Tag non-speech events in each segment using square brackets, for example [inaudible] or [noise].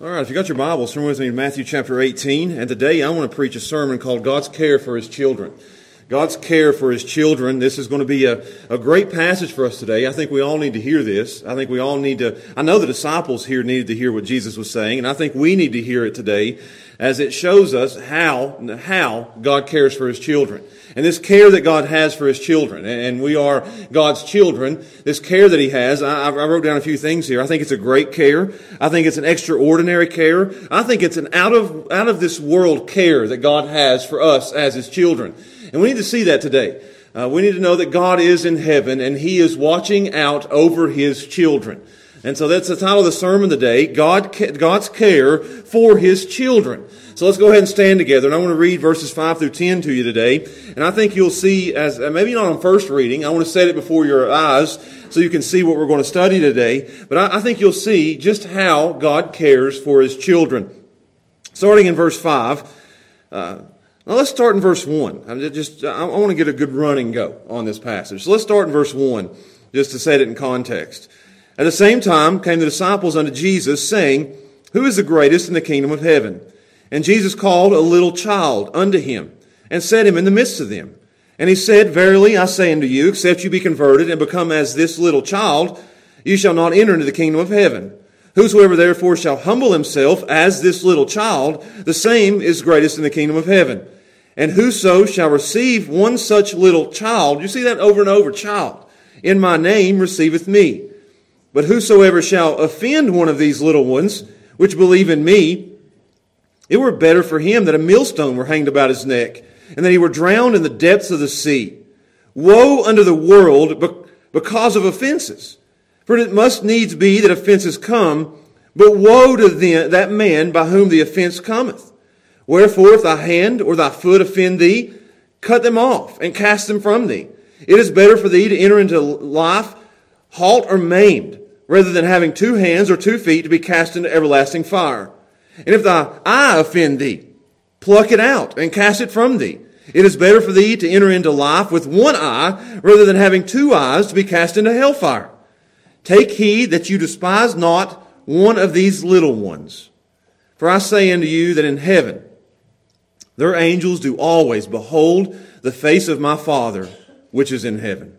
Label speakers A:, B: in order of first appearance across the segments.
A: All right, if you got your Bibles, turn with me to Matthew chapter 18. And today I want to preach a sermon called God's Care for His Children. God's care for His children. This is going to be a, a great passage for us today. I think we all need to hear this. I think we all need to, I know the disciples here needed to hear what Jesus was saying, and I think we need to hear it today as it shows us how, how God cares for His children. And this care that God has for His children, and we are God's children, this care that He has, I, I wrote down a few things here. I think it's a great care. I think it's an extraordinary care. I think it's an out of, out of this world care that God has for us as His children. And we need to see that today. Uh, we need to know that God is in heaven and He is watching out over His children. And so that's the title of the sermon today, God, God's care for His children. So let's go ahead and stand together. And I want to read verses 5 through 10 to you today. And I think you'll see, as uh, maybe not on first reading, I want to set it before your eyes so you can see what we're going to study today. But I, I think you'll see just how God cares for His children. Starting in verse 5, uh, now let's start in verse 1. I'm just, I want to get a good running go on this passage. So let's start in verse 1, just to set it in context. At the same time came the disciples unto Jesus, saying, Who is the greatest in the kingdom of heaven? And Jesus called a little child unto him, and set him in the midst of them. And he said, Verily I say unto you, except you be converted and become as this little child, you shall not enter into the kingdom of heaven. Whosoever therefore shall humble himself as this little child, the same is greatest in the kingdom of heaven. And whoso shall receive one such little child, you see that over and over, child, in my name receiveth me. But whosoever shall offend one of these little ones, which believe in me, it were better for him that a millstone were hanged about his neck, and that he were drowned in the depths of the sea. Woe unto the world because of offenses! For it must needs be that offenses come, but woe to them, that man by whom the offense cometh. Wherefore, if thy hand or thy foot offend thee, cut them off and cast them from thee. It is better for thee to enter into life halt or maimed, rather than having two hands or two feet to be cast into everlasting fire. And if thy eye offend thee, pluck it out and cast it from thee. It is better for thee to enter into life with one eye rather than having two eyes to be cast into hellfire. Take heed that you despise not one of these little ones. For I say unto you that in heaven their angels do always behold the face of my Father which is in heaven.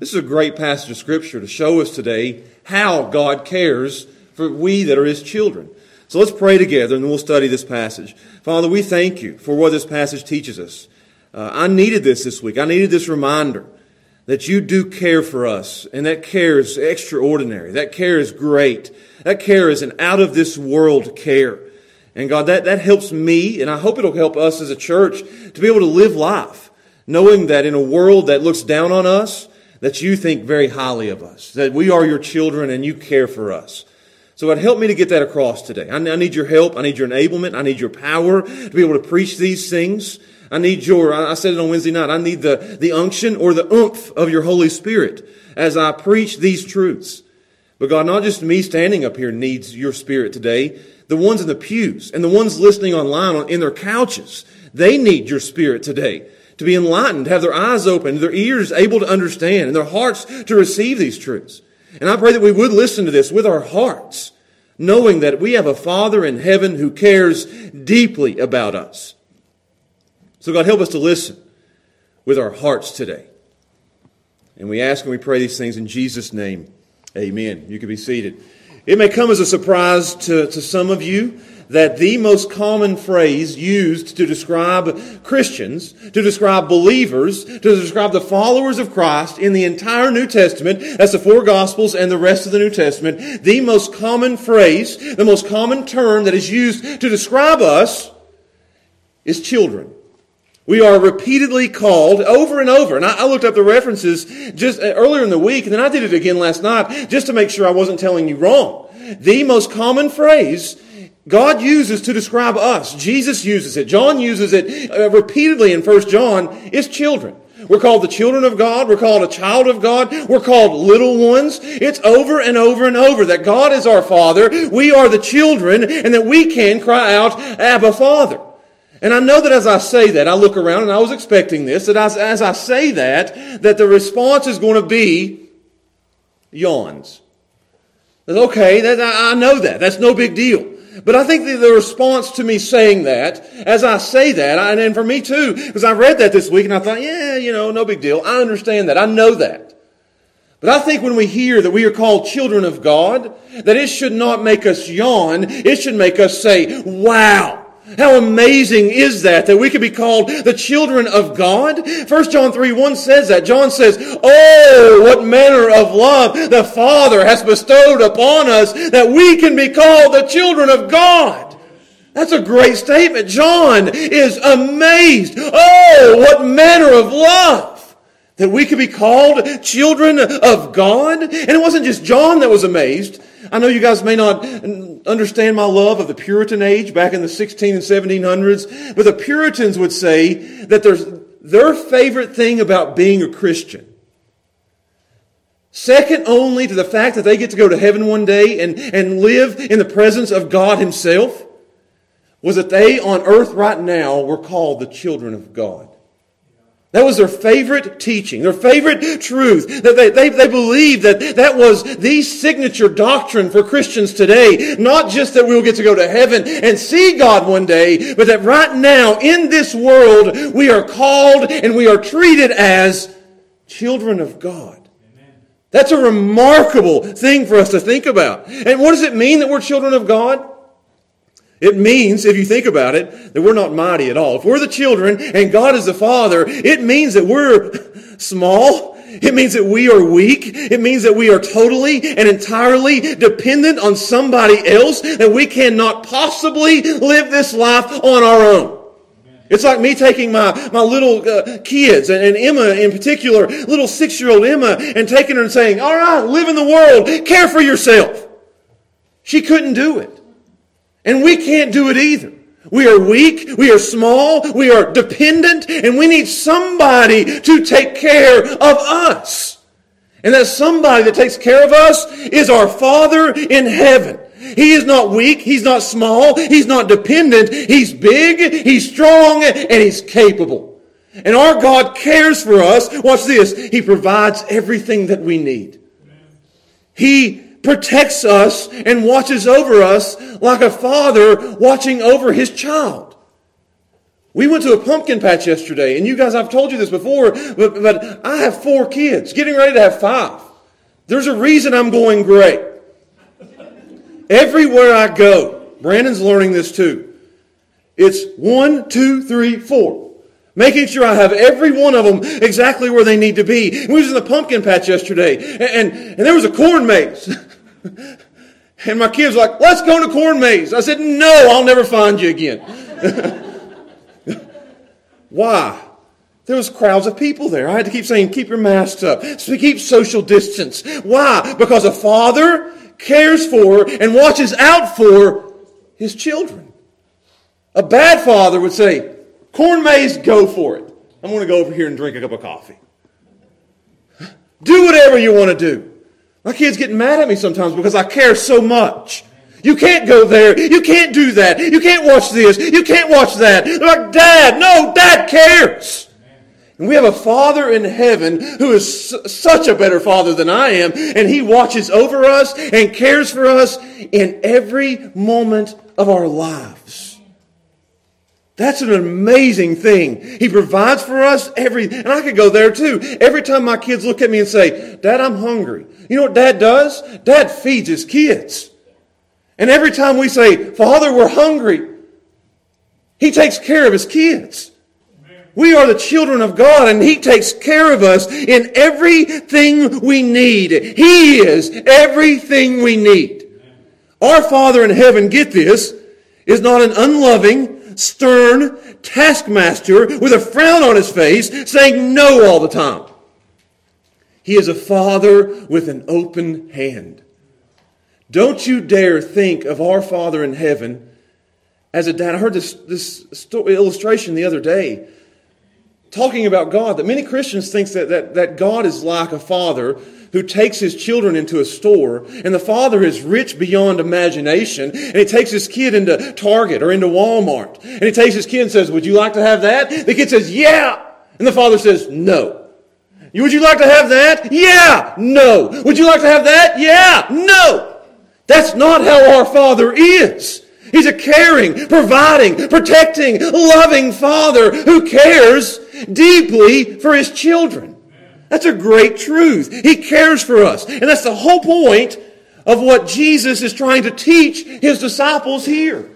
A: This is a great passage of Scripture to show us today how God cares for we that are His children. So let's pray together and we'll study this passage. Father, we thank you for what this passage teaches us. Uh, I needed this this week. I needed this reminder that you do care for us, and that care is extraordinary. That care is great. That care is an out of this world care. And God, that, that helps me, and I hope it'll help us as a church to be able to live life, knowing that in a world that looks down on us, that you think very highly of us, that we are your children and you care for us. So God, help me to get that across today. I need your help. I need your enablement. I need your power to be able to preach these things. I need your, I said it on Wednesday night, I need the, the unction or the oomph of your Holy Spirit as I preach these truths. But God, not just me standing up here needs your Spirit today. The ones in the pews and the ones listening online on in their couches, they need your Spirit today to be enlightened, have their eyes open, their ears able to understand, and their hearts to receive these truths. And I pray that we would listen to this with our hearts, knowing that we have a Father in heaven who cares deeply about us. So, God, help us to listen with our hearts today. And we ask and we pray these things in Jesus' name. Amen. You can be seated. It may come as a surprise to, to some of you that the most common phrase used to describe Christians, to describe believers, to describe the followers of Christ in the entire New Testament, that's the four Gospels and the rest of the New Testament, the most common phrase, the most common term that is used to describe us is children. We are repeatedly called over and over. And I, looked up the references just uh, earlier in the week, and then I did it again last night just to make sure I wasn't telling you wrong. The most common phrase God uses to describe us. Jesus uses it. John uses it uh, repeatedly in 1 John. Is children. We're called the children of God. We're called a child of God. We're called little ones. It's over and over and over that God is our Father. We are the children and that we can cry out, Abba Father. And I know that as I say that, I look around and I was expecting this, that as, as I say that, that the response is going to be yawns. okay, that, I know that. That's no big deal. But I think the response to me saying that, as I say that, and for me too, because I read that this week and I thought, yeah, you know, no big deal. I understand that. I know that. But I think when we hear that we are called children of God, that it should not make us yawn. It should make us say, wow. How amazing is that, that we could be called the children of God? 1 John 3 1 says that. John says, Oh, what manner of love the Father has bestowed upon us that we can be called the children of God. That's a great statement. John is amazed. Oh, what manner of love that we could be called children of God. And it wasn't just John that was amazed. I know you guys may not understand my love of the Puritan age back in the 16 and 1700s, but the Puritans would say that there's their favorite thing about being a Christian, second only to the fact that they get to go to heaven one day and, and live in the presence of God Himself, was that they on earth right now were called the children of God. That was their favorite teaching, their favorite truth. That they, they, they believed that that was the signature doctrine for Christians today. Not just that we'll get to go to heaven and see God one day, but that right now in this world we are called and we are treated as children of God. That's a remarkable thing for us to think about. And what does it mean that we're children of God? It means, if you think about it, that we're not mighty at all. If we're the children and God is the Father, it means that we're [laughs] small. It means that we are weak. It means that we are totally and entirely dependent on somebody else, that we cannot possibly live this life on our own. It's like me taking my, my little uh, kids, and, and Emma in particular, little six year old Emma, and taking her and saying, All right, live in the world, care for yourself. She couldn't do it. And we can't do it either. We are weak, we are small, we are dependent, and we need somebody to take care of us. And that somebody that takes care of us is our Father in heaven. He is not weak, he's not small, he's not dependent, he's big, he's strong, and he's capable. And our God cares for us. Watch this. He provides everything that we need. He protects us and watches over us like a father watching over his child. We went to a pumpkin patch yesterday, and you guys, I've told you this before, but, but I have four kids, getting ready to have five. There's a reason I'm going great. Everywhere I go, Brandon's learning this too. It's one, two, three, four. Making sure I have every one of them exactly where they need to be. We was in the pumpkin patch yesterday, and, and, and there was a corn maze. [laughs] [laughs] and my kids were like, let's go to corn maze. I said, no, I'll never find you again. [laughs] Why? There was crowds of people there. I had to keep saying, keep your masks up. So keep social distance. Why? Because a father cares for and watches out for his children. A bad father would say, corn maze, go for it. I'm going to go over here and drink a cup of coffee. Do whatever you want to do. My kids get mad at me sometimes because I care so much. You can't go there. You can't do that. You can't watch this. You can't watch that. They're like, Dad, no, Dad cares. And we have a Father in heaven who is such a better Father than I am, and He watches over us and cares for us in every moment of our lives. That's an amazing thing. He provides for us every, and I could go there too. Every time my kids look at me and say, Dad, I'm hungry. You know what dad does? Dad feeds his kids. And every time we say, Father, we're hungry, he takes care of his kids. We are the children of God and He takes care of us in everything we need. He is everything we need. Our Father in heaven, get this, is not an unloving, stern taskmaster with a frown on his face saying no all the time. He is a father with an open hand. Don't you dare think of our Father in heaven as a dad. I heard this, this story, illustration the other day talking about God that many Christians think that, that, that God is like a father who takes his children into a store, and the father is rich beyond imagination, and he takes his kid into Target or into Walmart, and he takes his kid and says, Would you like to have that? The kid says, Yeah. And the father says, No. Would you like to have that? Yeah. No. Would you like to have that? Yeah. No. That's not how our Father is. He's a caring, providing, protecting, loving father who cares deeply for his children. That's a great truth. He cares for us. And that's the whole point of what Jesus is trying to teach his disciples here.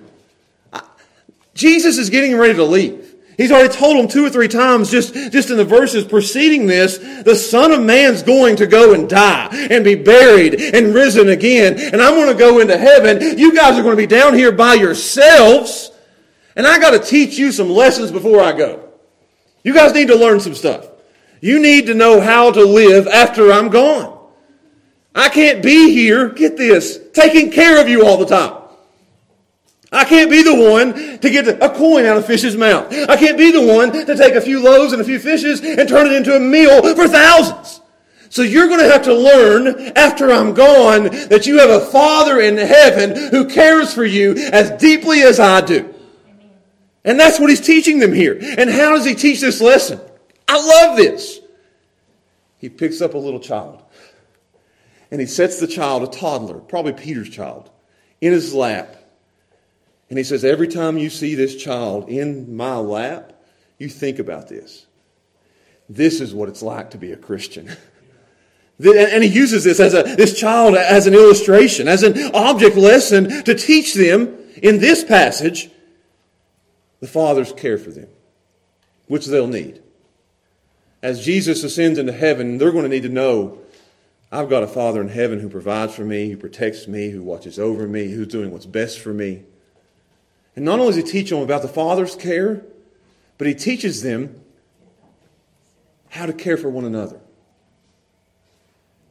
A: Jesus is getting ready to leave. He's already told them two or three times just, just in the verses preceding this, the Son of Man's going to go and die and be buried and risen again. And I'm going to go into heaven. You guys are going to be down here by yourselves. And I got to teach you some lessons before I go. You guys need to learn some stuff. You need to know how to live after I'm gone. I can't be here, get this, taking care of you all the time. I can't be the one to get a coin out of fish's mouth. I can't be the one to take a few loaves and a few fishes and turn it into a meal for thousands. So you're going to have to learn after I'm gone that you have a Father in heaven who cares for you as deeply as I do. And that's what he's teaching them here. And how does he teach this lesson? I love this. He picks up a little child and he sets the child, a toddler, probably Peter's child, in his lap and he says, Every time you see this child in my lap, you think about this. This is what it's like to be a Christian. [laughs] And he uses this as a, this child as an illustration, as an object lesson to teach them in this passage the Father's care for them, which they'll need. As Jesus ascends into heaven, they're going to need to know I've got a Father in heaven who provides for me, who protects me, who watches over me, who's doing what's best for me. And not only does he teach them about the Father's care, but he teaches them how to care for one another.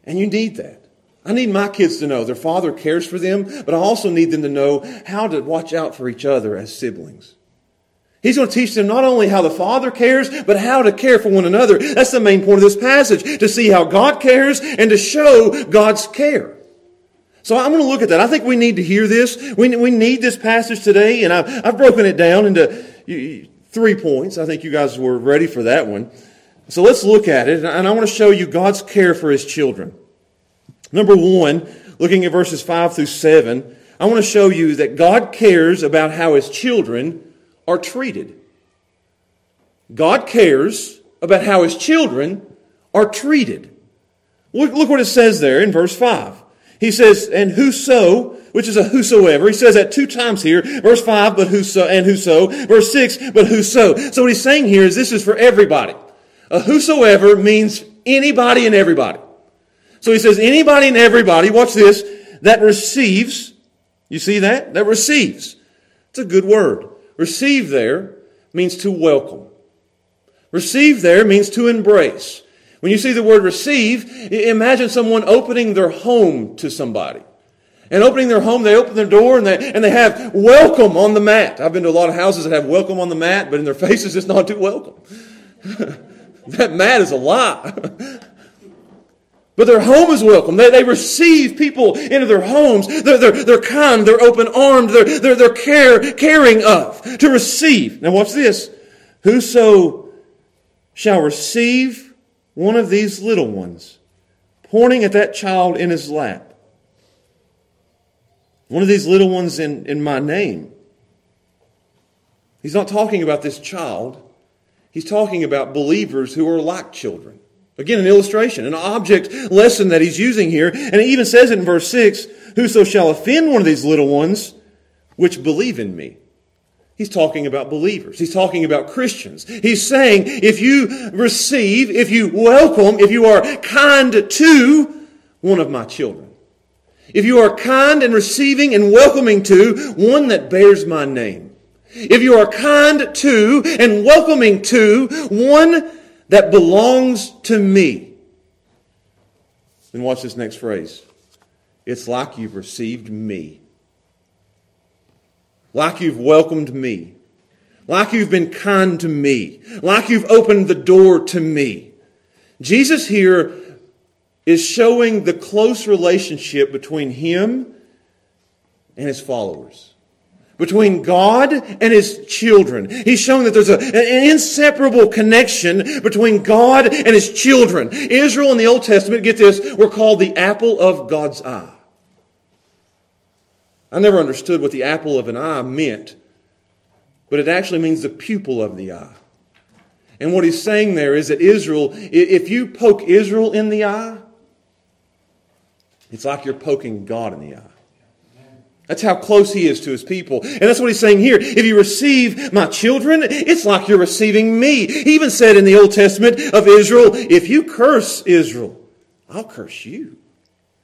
A: And you need that. I need my kids to know their father cares for them, but I also need them to know how to watch out for each other as siblings. He's going to teach them not only how the Father cares, but how to care for one another. That's the main point of this passage, to see how God cares and to show God's care. So I'm going to look at that. I think we need to hear this. We, we need this passage today, and I've, I've broken it down into three points. I think you guys were ready for that one. So let's look at it, and I want to show you God's care for His children. Number one, looking at verses 5 through 7, I want to show you that God cares about how His children are treated. God cares about how His children are treated. Look, look what it says there in verse 5. He says, and whoso, which is a whosoever. He says that two times here. Verse 5, but whoso, and whoso. Verse 6, but whoso. So what he's saying here is this is for everybody. A whosoever means anybody and everybody. So he says anybody and everybody, watch this, that receives, you see that? That receives. It's a good word. Receive there means to welcome. Receive there means to embrace. When you see the word receive, imagine someone opening their home to somebody. And opening their home, they open their door and they, and they have welcome on the mat. I've been to a lot of houses that have welcome on the mat, but in their [laughs] faces it's not too welcome. [laughs] that mat is a lie. [laughs] But their home is welcome. They, they receive people into their homes. They're, they're, they're kind. They're open armed. They're, they're, they're care, caring of. To receive. Now watch this. Whoso shall receive one of these little ones, pointing at that child in his lap. One of these little ones in, in my name. He's not talking about this child. He's talking about believers who are like children. Again, an illustration, an object lesson that he's using here. And it even says it in verse 6 Whoso shall offend one of these little ones which believe in me. He's talking about believers. He's talking about Christians. He's saying if you receive, if you welcome, if you are kind to one of my children, if you are kind and receiving and welcoming to one that bears my name, if you are kind to and welcoming to one that belongs to me, then watch this next phrase. It's like you've received me like you've welcomed me, like you've been kind to me, like you've opened the door to me. Jesus here is showing the close relationship between him and his followers. Between God and his children. He's showing that there's a, an inseparable connection between God and his children. Israel in the Old Testament, get this, were called the apple of God's eye. I never understood what the apple of an eye meant, but it actually means the pupil of the eye. And what he's saying there is that Israel, if you poke Israel in the eye, it's like you're poking God in the eye. That's how close he is to his people. And that's what he's saying here. If you receive my children, it's like you're receiving me. He even said in the Old Testament of Israel, if you curse Israel, I'll curse you.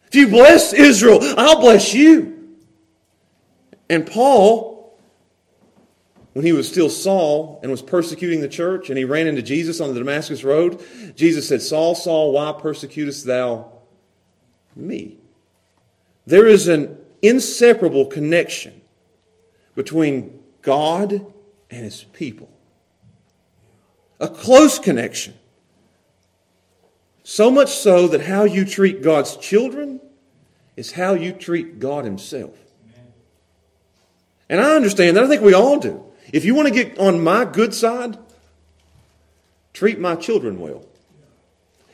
A: If you bless Israel, I'll bless you. And Paul, when he was still Saul and was persecuting the church, and he ran into Jesus on the Damascus Road, Jesus said, Saul, Saul, why persecutest thou me? There is an inseparable connection between God and his people. A close connection. So much so that how you treat God's children is how you treat God himself. And I understand that. I think we all do. If you want to get on my good side, treat my children well.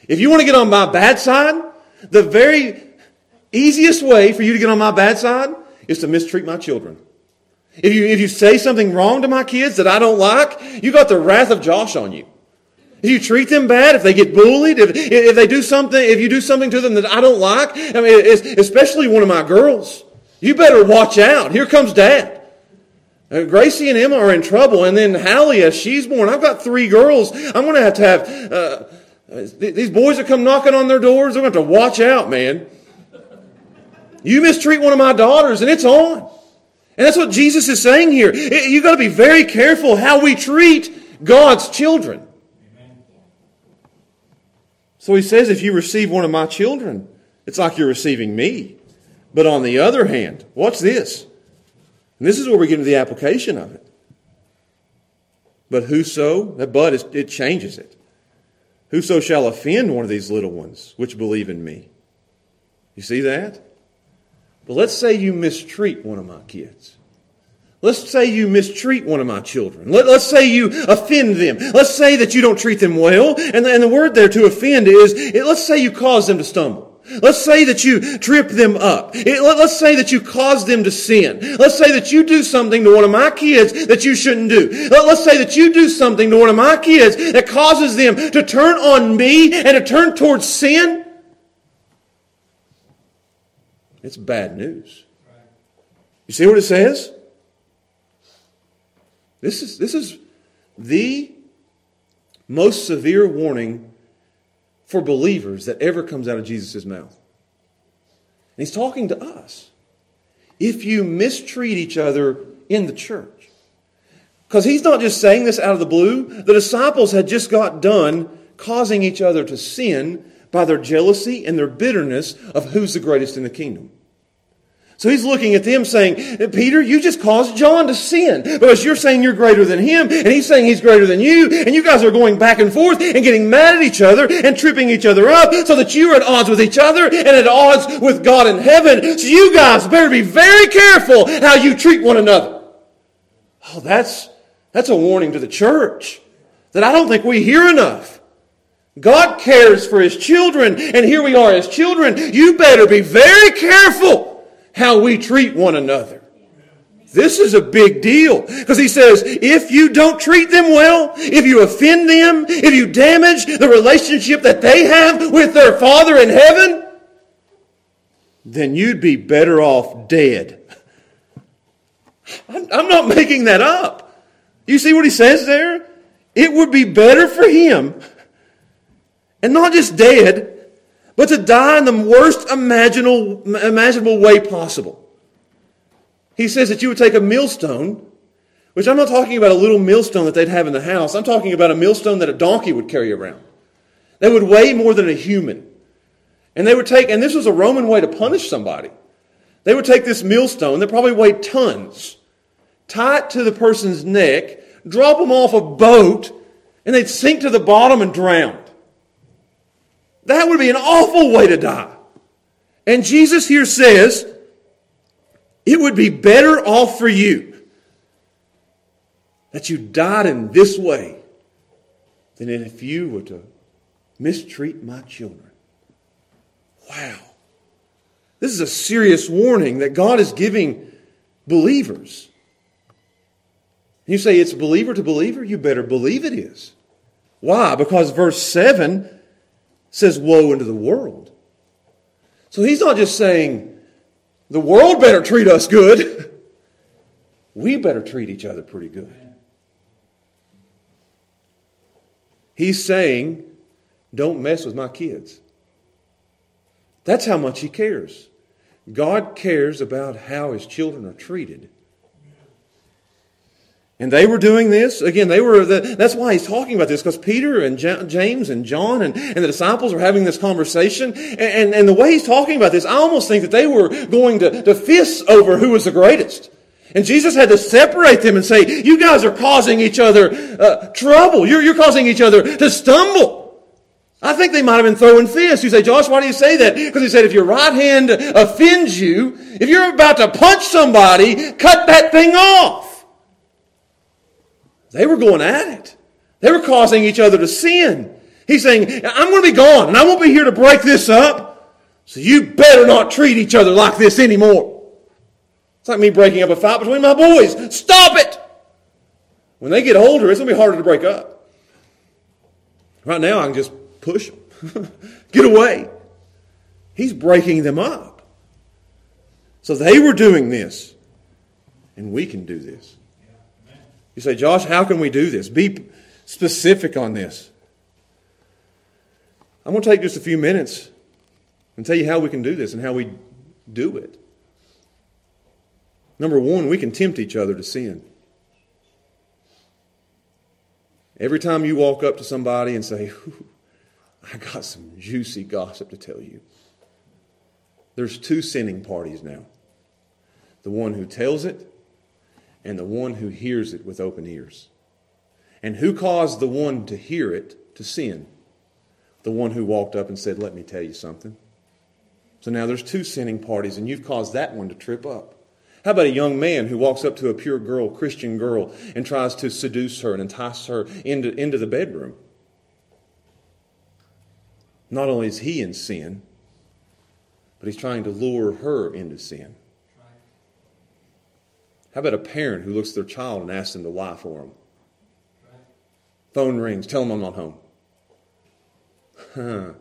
A: If you want to get on my bad side, the very Easiest way for you to get on my bad side is to mistreat my children. If you, if you say something wrong to my kids that I don't like, you got the wrath of Josh on you. If you treat them bad, if they get bullied, if, if they do something, if you do something to them that I don't like, I mean, especially one of my girls, you better watch out. Here comes dad. Uh, Gracie and Emma are in trouble, and then Hallie, as she's born, I've got three girls. I'm going to have to have, uh, these boys that come knocking on their doors, they're going to have to watch out, man. You mistreat one of my daughters and it's on. And that's what Jesus is saying here. You've got to be very careful how we treat God's children. So he says, if you receive one of my children, it's like you're receiving me. But on the other hand, watch this. And this is where we get into the application of it. But whoso, that but, is, it changes it. Whoso shall offend one of these little ones which believe in me. You see that? But let's say you mistreat one of my kids. Let's say you mistreat one of my children. Let, us say you offend them. Let's say that you don't treat them well. And the, and the word there to offend is, it, let's say you cause them to stumble. Let's say that you trip them up. It, let, us say that you cause them to sin. Let's say that you do something to one of my kids that you shouldn't do. Let, let's say that you do something to one of my kids that causes them to turn on me and to turn towards sin. It's bad news. You see what it says? This is, this is the most severe warning for believers that ever comes out of Jesus' mouth. And he's talking to us. If you mistreat each other in the church, because he's not just saying this out of the blue, the disciples had just got done causing each other to sin by their jealousy and their bitterness of who's the greatest in the kingdom. So he's looking at them saying, Peter, you just caused John to sin because you're saying you're greater than him and he's saying he's greater than you and you guys are going back and forth and getting mad at each other and tripping each other up so that you are at odds with each other and at odds with God in heaven. So you guys better be very careful how you treat one another. Oh, that's, that's a warning to the church that I don't think we hear enough. God cares for his children, and here we are as children. You better be very careful how we treat one another. This is a big deal because he says, if you don't treat them well, if you offend them, if you damage the relationship that they have with their Father in heaven, then you'd be better off dead. I'm not making that up. You see what he says there? It would be better for him and not just dead, but to die in the worst imaginable, imaginable way possible. He says that you would take a millstone, which I'm not talking about a little millstone that they'd have in the house. I'm talking about a millstone that a donkey would carry around. They would weigh more than a human. And they would take, and this was a Roman way to punish somebody. They would take this millstone that probably weighed tons, tie it to the person's neck, drop them off a boat, and they'd sink to the bottom and drown. That would be an awful way to die. And Jesus here says, it would be better off for you that you died in this way than if you were to mistreat my children. Wow. This is a serious warning that God is giving believers. You say it's believer to believer? You better believe it is. Why? Because verse 7 says, Woe unto the world. So he's not just saying, the world better treat us good. [laughs] we better treat each other pretty good. He's saying, Don't mess with my kids. That's how much he cares. God cares about how his children are treated. And they were doing this. Again, they were, the, that's why he's talking about this, because Peter and James and John and, and the disciples are having this conversation. And, and, and, the way he's talking about this, I almost think that they were going to, to fist over who was the greatest. And Jesus had to separate them and say, you guys are causing each other uh, trouble. You're, you're causing each other to stumble. I think they might have been throwing fists. You say, Josh, why do you say that? Because he said, if your right hand offends you, if you're about to punch somebody, cut that thing off. They were going at it. They were causing each other to sin. He's saying, I'm going to be gone and I won't be here to break this up. So you better not treat each other like this anymore. It's like me breaking up a fight between my boys. Stop it! When they get older, it's going to be harder to break up. Right now, I can just push them. [laughs] get away. He's breaking them up. So they were doing this. And we can do this. You say, Josh, how can we do this? Be specific on this. I'm going to take just a few minutes and tell you how we can do this and how we do it. Number one, we can tempt each other to sin. Every time you walk up to somebody and say, I got some juicy gossip to tell you, there's two sinning parties now the one who tells it and the one who hears it with open ears. And who caused the one to hear it to sin? The one who walked up and said, Let me tell you something. So now there's two sinning parties, and you've caused that one to trip up. How about a young man who walks up to a pure girl, Christian girl, and tries to seduce her and entice her into, into the bedroom? Not only is he in sin, but he's trying to lure her into sin. How about a parent who looks at their child and asks them to lie for them? Phone rings, tell them I'm not home. Huh.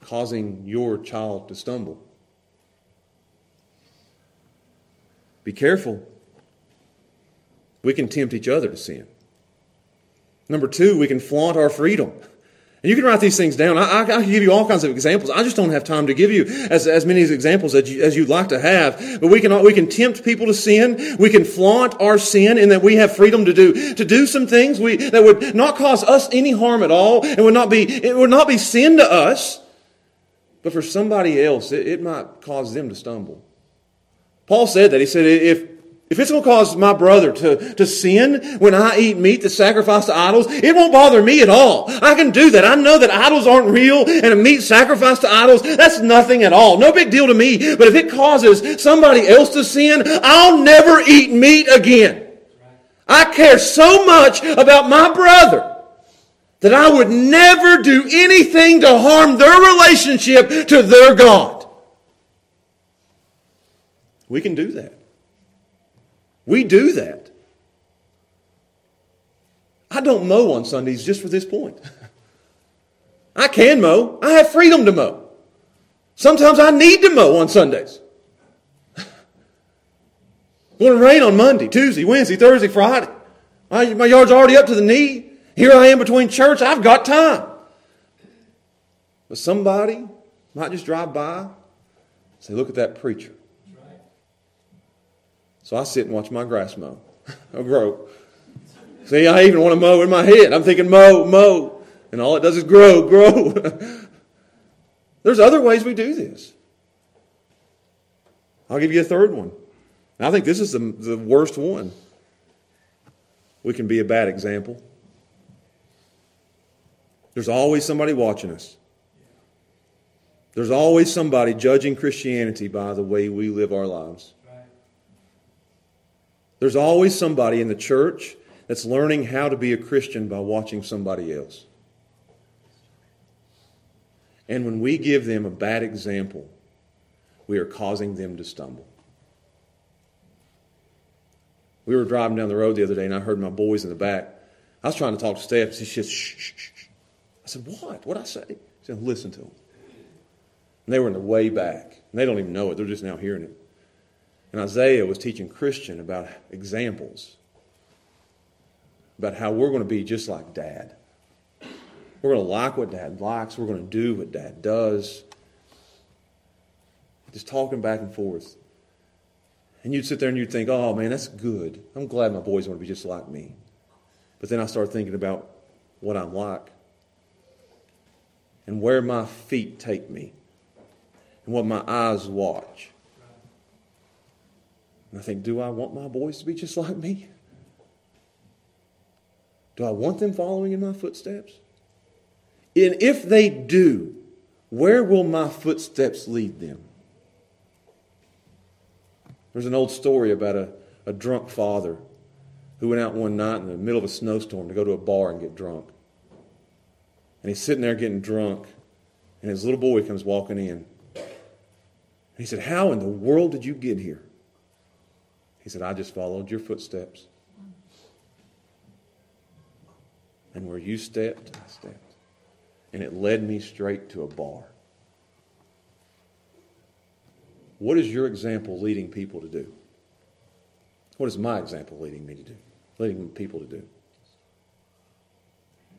A: Causing your child to stumble. Be careful. We can tempt each other to sin. Number two, we can flaunt our freedom. And you can write these things down. I, I, I, can give you all kinds of examples. I just don't have time to give you as, as many examples as, you, as you'd like to have. But we can, we can tempt people to sin. We can flaunt our sin in that we have freedom to do, to do some things we, that would not cause us any harm at all and would not be, it would not be sin to us. But for somebody else, it, it might cause them to stumble. Paul said that. He said, if, if it's going to cause my brother to, to sin when I eat meat that's sacrificed to idols, it won't bother me at all. I can do that. I know that idols aren't real and a meat sacrificed to idols, that's nothing at all. No big deal to me. But if it causes somebody else to sin, I'll never eat meat again. I care so much about my brother that I would never do anything to harm their relationship to their God. We can do that. We do that. I don't mow on Sundays just for this point. [laughs] I can mow. I have freedom to mow. Sometimes I need to mow on Sundays. [laughs] Going to rain on Monday, Tuesday, Wednesday, Thursday, Friday. My, my yard's already up to the knee. Here I am between church. I've got time. But somebody might just drive by, say, look at that preacher. So I sit and watch my grass mow [laughs] or grow. See, I even want to mow in my head. I'm thinking mow, mow. And all it does is grow, [laughs] grow. There's other ways we do this. I'll give you a third one. I think this is the, the worst one. We can be a bad example. There's always somebody watching us. There's always somebody judging Christianity by the way we live our lives. There's always somebody in the church that's learning how to be a Christian by watching somebody else. And when we give them a bad example, we are causing them to stumble. We were driving down the road the other day, and I heard my boys in the back. I was trying to talk to Steph. And she said, shh, shh, shh. I said, what? What'd I say? She said, listen to them. And they were in the way back. And they don't even know it. They're just now hearing it. And Isaiah was teaching Christian about examples, about how we're going to be just like dad. We're going to like what dad likes. We're going to do what dad does. Just talking back and forth. And you'd sit there and you'd think, oh man, that's good. I'm glad my boys want to be just like me. But then I start thinking about what I'm like and where my feet take me and what my eyes watch. And I think, do I want my boys to be just like me? Do I want them following in my footsteps? And if they do, where will my footsteps lead them? There's an old story about a, a drunk father who went out one night in the middle of a snowstorm to go to a bar and get drunk. And he's sitting there getting drunk, and his little boy comes walking in. And he said, How in the world did you get here? He said, I just followed your footsteps. And where you stepped, I stepped. And it led me straight to a bar. What is your example leading people to do? What is my example leading me to do? Leading people to do?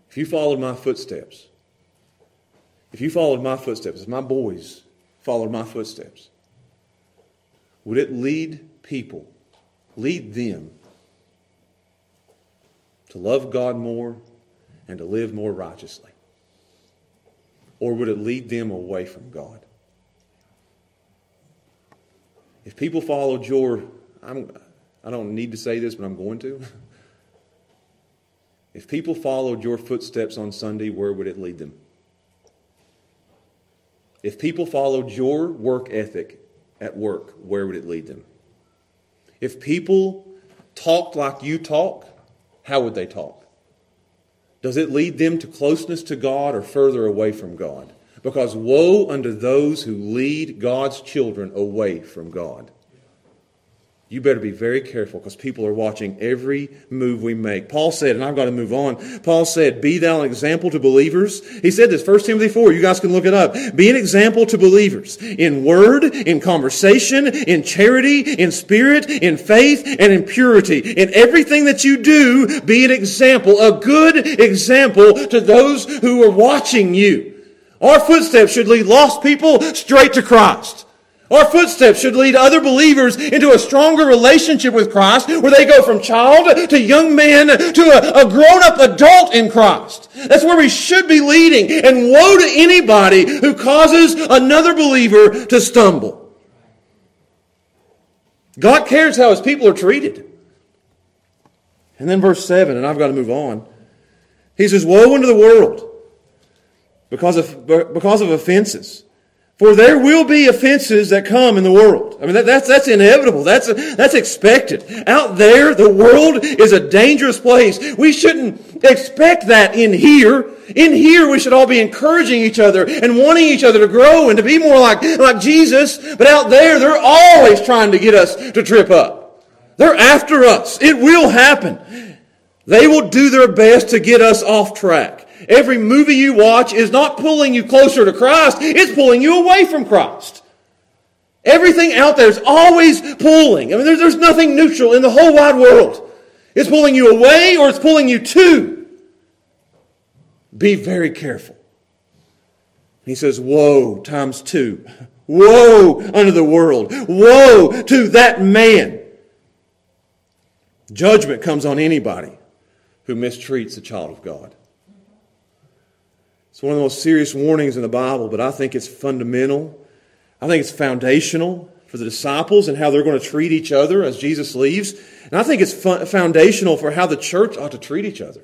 A: If you followed my footsteps, if you followed my footsteps, if my boys followed my footsteps, would it lead people, lead them to love God more and to live more righteously? Or would it lead them away from God? If people followed your, I'm, I don't need to say this, but I'm going to. [laughs] If people followed your footsteps on Sunday, where would it lead them? If people followed your work ethic at work, where would it lead them? If people talked like you talk, how would they talk? Does it lead them to closeness to God or further away from God? Because woe unto those who lead God's children away from God. You better be very careful because people are watching every move we make. Paul said, and I've got to move on. Paul said, Be thou an example to believers. He said this, 1 Timothy 4. You guys can look it up. Be an example to believers in word, in conversation, in charity, in spirit, in faith, and in purity. In everything that you do, be an example, a good example to those who are watching you. Our footsteps should lead lost people straight to Christ. Our footsteps should lead other believers into a stronger relationship with Christ where they go from child to young man to a, a grown up adult in Christ. That's where we should be leading. And woe to anybody who causes another believer to stumble. God cares how his people are treated. And then verse 7, and I've got to move on. He says, Woe unto the world because of, because of offenses. For there will be offenses that come in the world. I mean, that, that's, that's inevitable. That's, that's expected. Out there, the world is a dangerous place. We shouldn't expect that in here. In here, we should all be encouraging each other and wanting each other to grow and to be more like, like Jesus. But out there, they're always trying to get us to trip up. They're after us. It will happen. They will do their best to get us off track. Every movie you watch is not pulling you closer to Christ, it's pulling you away from Christ. Everything out there is always pulling. I mean, there's, there's nothing neutral in the whole wide world. It's pulling you away or it's pulling you to. Be very careful. He says, Woe times two. Woe unto the world. Woe to that man. Judgment comes on anybody who mistreats a child of God. It's one of the most serious warnings in the Bible, but I think it's fundamental. I think it's foundational for the disciples and how they're going to treat each other as Jesus leaves. And I think it's foundational for how the church ought to treat each other.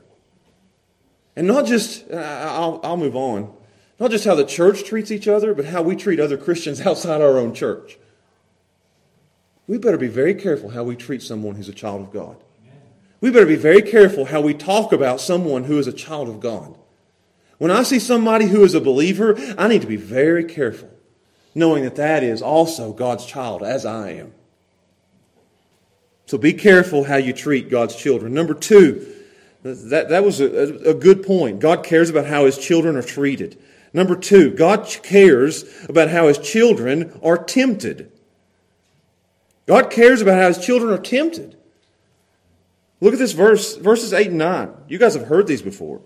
A: And not just, I'll, I'll move on, not just how the church treats each other, but how we treat other Christians [laughs] outside our own church. We better be very careful how we treat someone who's a child of God. We better be very careful how we talk about someone who is a child of God. When I see somebody who is a believer, I need to be very careful, knowing that that is also God's child, as I am. So be careful how you treat God's children. Number two, that, that was a, a good point. God cares about how his children are treated. Number two, God cares about how his children are tempted. God cares about how his children are tempted. Look at this verse, verses 8 and 9. You guys have heard these before.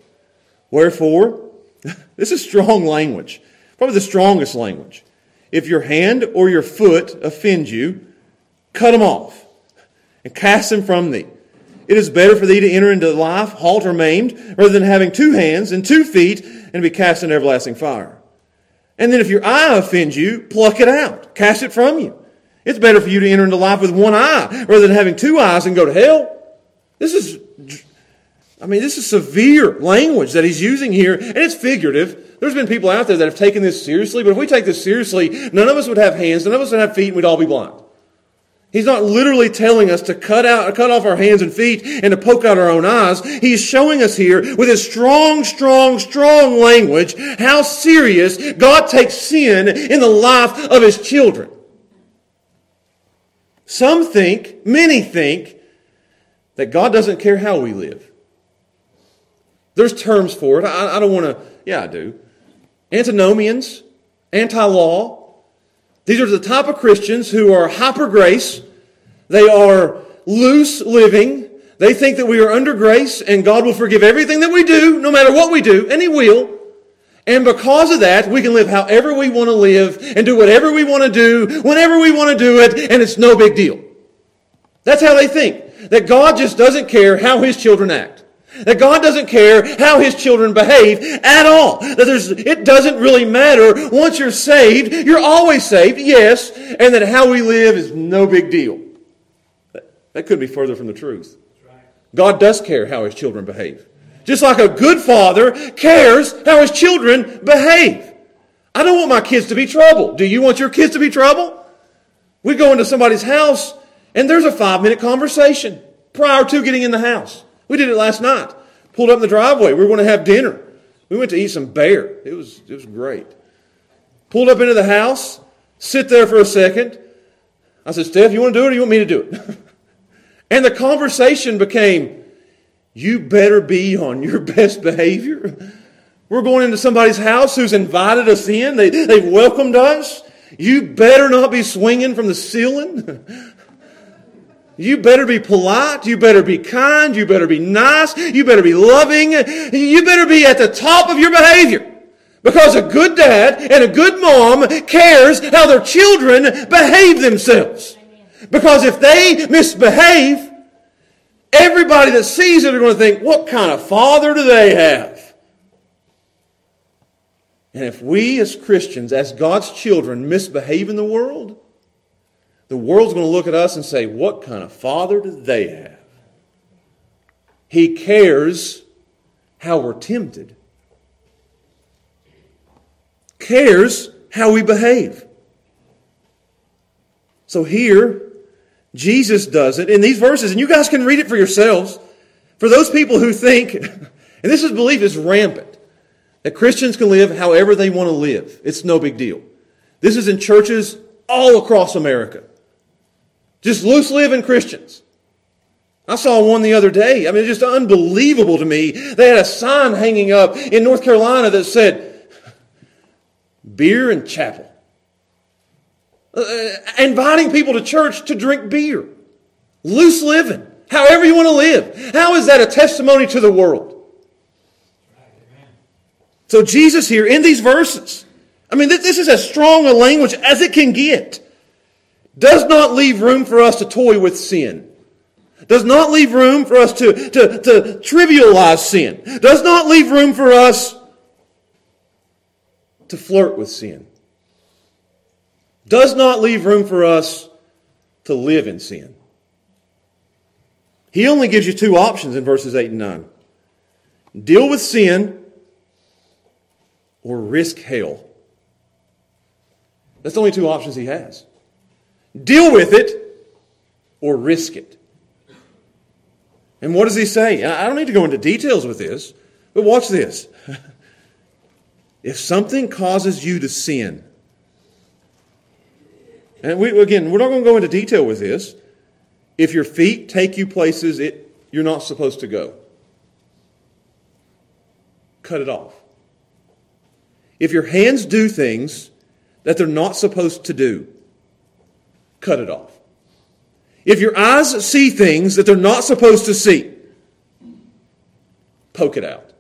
A: Wherefore, [laughs] this is strong language, probably the strongest language. If your hand or your foot offend you, cut them off and cast them from thee. It is better for thee to enter into life halt or maimed rather than having two hands and two feet and be cast in everlasting fire. And then if your eye offends you, pluck it out, cast it from you. It's better for you to enter into life with one eye rather than having two eyes and go to hell. This is, I mean, this is severe language that he's using here, and it's figurative. There's been people out there that have taken this seriously, but if we take this seriously, none of us would have hands, none of us would have feet, and we'd all be blind. He's not literally telling us to cut out, cut off our hands and feet and to poke out our own eyes. He's showing us here with his strong, strong, strong language how serious God takes sin in the life of his children. Some think, many think, that God doesn't care how we live. There's terms for it. I, I don't want to, yeah, I do. Antinomians, anti law. These are the type of Christians who are hyper grace. They are loose living. They think that we are under grace and God will forgive everything that we do, no matter what we do, and He will. And because of that, we can live however we want to live and do whatever we want to do, whenever we want to do it, and it's no big deal. That's how they think. That God just doesn't care how His children act. That God doesn't care how His children behave at all. That there's, it doesn't really matter. Once you're saved, you're always saved, yes, and that how we live is no big deal. That, that couldn't be further from the truth. God does care how His children behave. Just like a good father cares how his children behave. I don't want my kids to be trouble. Do you want your kids to be trouble? We go into somebody's house and there's a five minute conversation prior to getting in the house. We did it last night. Pulled up in the driveway. We were going to have dinner. We went to eat some bear. It was, it was great. Pulled up into the house, sit there for a second. I said, Steph, you want to do it or you want me to do it? [laughs] and the conversation became, you better be on your [laughs] best behavior. We're going into somebody's house who's invited us in. They, they've welcomed us. You better not be swinging from the ceiling. [laughs] You better be polite. You better be kind. You better be nice. You better be loving. You better be at the top of your behavior. Because a good dad and a good mom cares how their children behave themselves. Because if they misbehave, everybody that sees it are going to think, what kind of father do they have? And if we as Christians, as God's children, misbehave in the world, the world's going to look at us and say, What kind of father do they have? He cares how we're tempted, cares how we behave. So here, Jesus does it in these verses, and you guys can read it for yourselves. For those people who think, [laughs] and this is belief is rampant, that Christians can live however they want to live. It's no big deal. This is in churches all across America. Just loose living Christians. I saw one the other day. I mean, it's just unbelievable to me. They had a sign hanging up in North Carolina that said, beer and chapel. Uh, inviting people to church to drink beer. Loose living. However you want to live. How is that a testimony to the world? So Jesus here in these verses, I mean, this is as strong a language as it can get does not leave room for us to toy with sin. Does not leave room for us to, to, to trivialize sin. Does not leave room for us to flirt with sin. Does not leave room for us to live in sin. He only gives you two options in verses 8 and 9 deal with sin or risk hell. That's the only two options he has deal with it, or risk it. And what does he say? I don't need to go into details with this, but watch this. [laughs] if something causes you to sin, and we, again, we're not going to go into detail with this. if your feet take you places it, you're not supposed to go, cut it off. If your hands do things that they're not supposed to do, cut it off. If your eyes see things that they're not supposed to see, poke it out.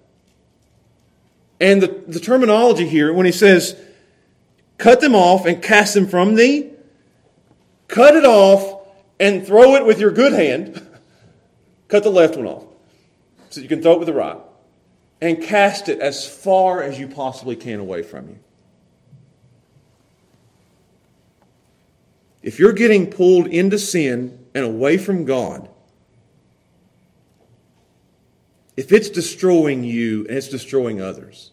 A: And the, the terminology here, when he says, cut them off and cast them from thee, cut it off and throw it with your good hand. [laughs] cut the left one off so you can throw it with the right. And cast it as far as you possibly can away from you. If you're getting pulled into sin and away from God, if it's destroying you and it's destroying others,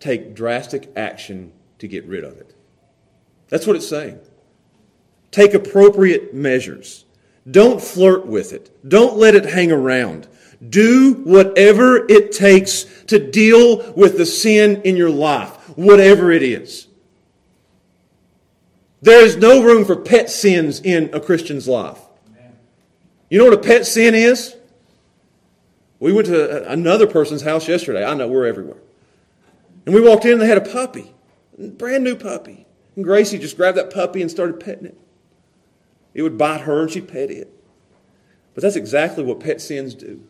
A: take drastic action to get rid of it. That's what it's saying. Take appropriate measures. Don't flirt with it. Don't let it hang around. Do whatever it takes to deal with the sin in your life, whatever it is. There is no room for pet sins in a Christian's life. You know what a pet sin is? We went to another person's house yesterday. I know we're everywhere. And we walked in and they had a puppy, a brand new puppy. And Gracie just grabbed that puppy and started petting it. It would bite her and she'd pet it. But that's exactly what pet sins do.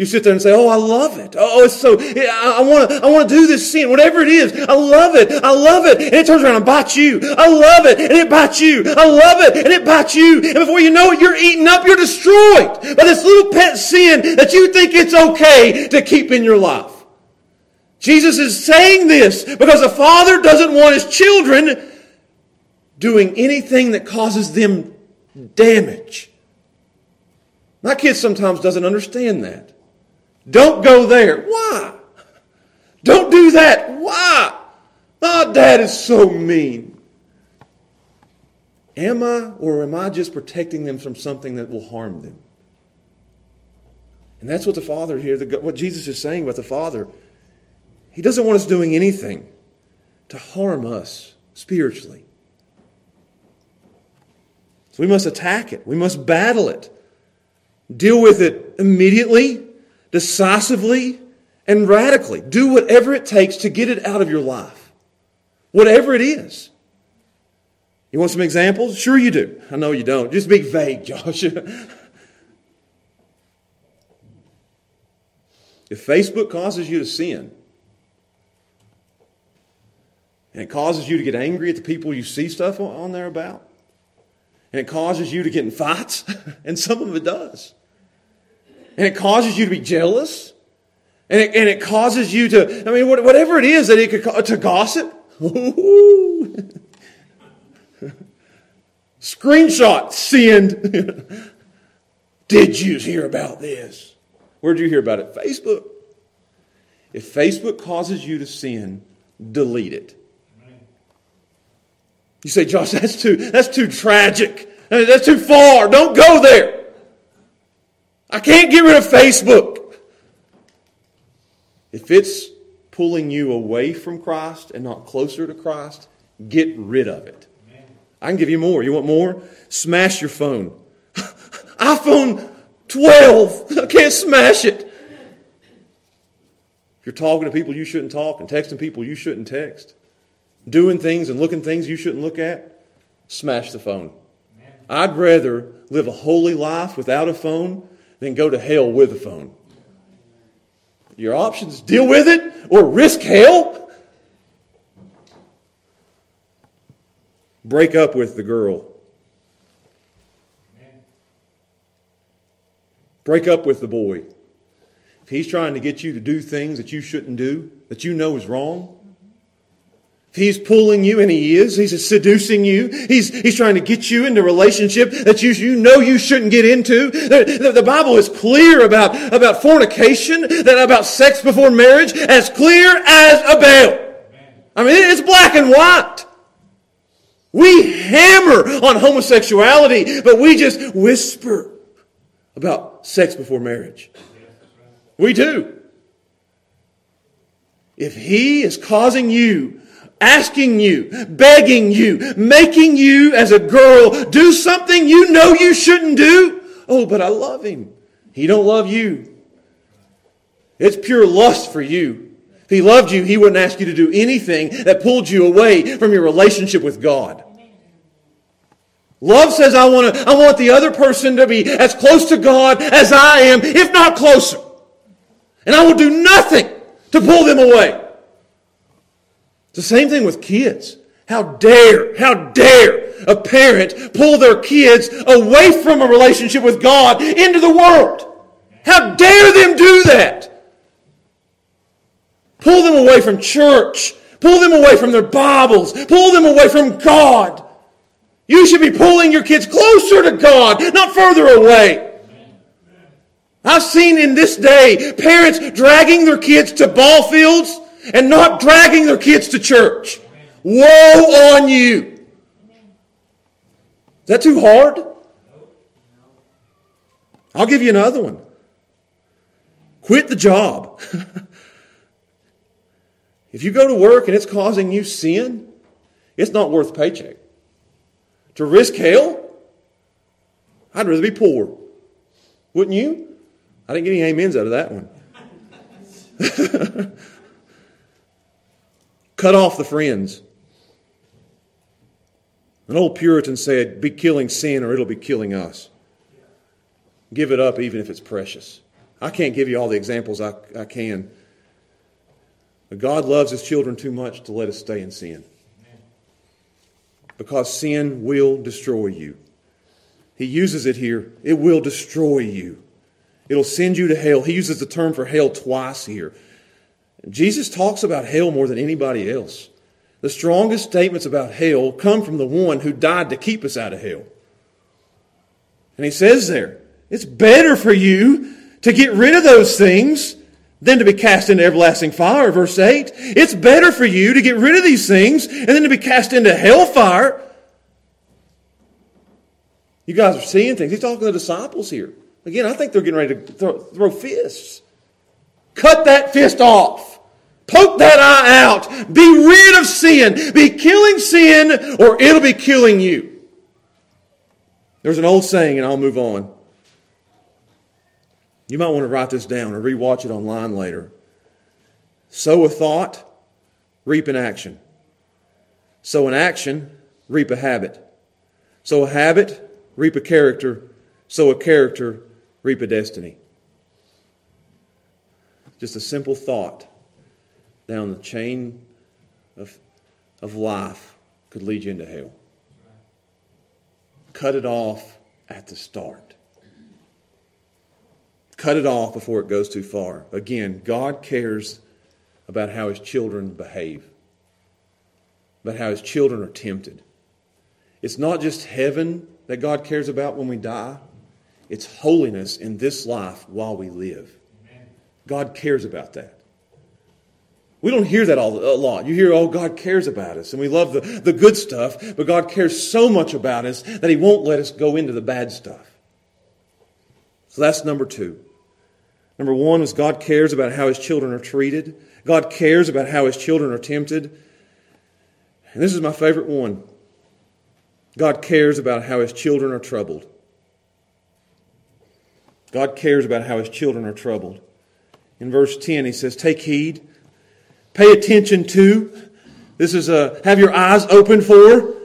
A: You sit there and say, "Oh, I love it. Oh, oh it's so I want to. I want to do this sin, whatever it is. I love it. I love it." And it turns around and bites you. I love it, and it bites you. I love it, and it bites you. And before you know it, you're eaten up. You're destroyed by this little pet sin that you think it's okay to keep in your life. Jesus is saying this because the Father doesn't want His children doing anything that causes them damage. My kid sometimes doesn't understand that. Don't go there. Why? Don't do that. Why? Oh, dad is so mean. Am I, or am I just protecting them from something that will harm them? And that's what the Father here, what Jesus is saying about the Father. He doesn't want us doing anything to harm us spiritually. So we must attack it, we must battle it, deal with it immediately decisively and radically. Do whatever it takes to get it out of your life, whatever it is. You want some examples? Sure, you do. I know you don't. Just be vague, [laughs] Josh. if Facebook causes you to sin, and it causes you to get angry at the people you see stuff on there about, and it causes you to get in fights, [laughs] and some of it does and it causes you to be jealous, and it, and it causes you to, I mean, whatever it is that it could, to gossip. [laughs] Screenshot send. [laughs] Did you hear about this? Where'd you hear about it? Facebook. If Facebook causes you to sin, delete it. You say, Josh, that's too, that's too tragic. That's too far. Don't go there. I can't get rid of Facebook. If it's pulling you away from Christ and not closer to Christ, get rid of it. I can give you more. You want more? Smash your phone. [laughs] iPhone 12. I can't smash it. If you're talking to people you shouldn't talk and texting people you shouldn't text, doing things and looking things you shouldn't look at, smash the phone. I'd rather live a holy life without a phone than go to hell with a phone. Your options deal with it or risk hell. Break up with the girl. Break up with the boy. If he's trying to get you to do things that you shouldn't do, that you know is wrong, He's pulling you, and he is. He's seducing you. He's, he's trying to get you into a relationship that you, you know you shouldn't get into. The, the, the Bible is clear about, about fornication, that about sex before marriage, as clear as a bell. I mean, it's black and white. We hammer on homosexuality, but we just whisper about sex before marriage. We do. If he is causing you asking you, begging you, making you as a girl do something you know you shouldn't do. Oh, but I love him. He don't love you. It's pure lust for you. If he loved you, he wouldn't ask you to do anything that pulled you away from your relationship with God. Love says I want to, I want the other person to be as close to God as I am, if not closer. And I will do nothing to pull them away. It's the same thing with kids. How dare, how dare a parent pull their kids away from a relationship with God into the world? How dare them do that? Pull them away from church. Pull them away from their Bibles. Pull them away from God. You should be pulling your kids closer to God, not further away. I've seen in this day parents dragging their kids to ball fields and not dragging their kids to church. Woe on you. Is that too hard? I'll give you another one. Quit the job. [laughs] if you go to work and it's causing you sin, it's not worth paycheck. To risk hell? I'd rather be poor. Wouldn't you? I didn't get any amens out of that one. [laughs] Cut off the friends. An old Puritan said, Be killing sin or it'll be killing us. Give it up even if it's precious. I can't give you all the examples I, I can. But God loves his children too much to let us stay in sin because sin will destroy you. He uses it here. It will destroy you. It'll send you to hell. He uses the term for hell twice here. Jesus talks about hell more than anybody else. The strongest statements about hell come from the one who died to keep us out of hell. And he says there, it's better for you to get rid of those things than to be cast into everlasting fire, verse 8. It's better for you to get rid of these things and then to be cast into hellfire. You guys are seeing things. He's talking to the disciples here. Again, I think they're getting ready to throw, throw fists. Cut that fist off. Poke that eye out. Be rid of sin. Be killing sin or it'll be killing you. There's an old saying, and I'll move on. You might want to write this down or rewatch it online later. Sow a thought, reap an action. Sow an action, reap a habit. Sow a habit, reap a character. Sow a character, reap a destiny. Just a simple thought down the chain of, of life could lead you into hell. Cut it off at the start. Cut it off before it goes too far. Again, God cares about how his children behave, about how his children are tempted. It's not just heaven that God cares about when we die, it's holiness in this life while we live. God cares about that. We don't hear that all, a lot. You hear, oh, God cares about us, and we love the, the good stuff, but God cares so much about us that He won't let us go into the bad stuff. So that's number two. Number one is God cares about how his children are treated. God cares about how his children are tempted. And this is my favorite one. God cares about how his children are troubled. God cares about how his children are troubled. In verse 10, he says, Take heed, pay attention to. This is a have your eyes open for.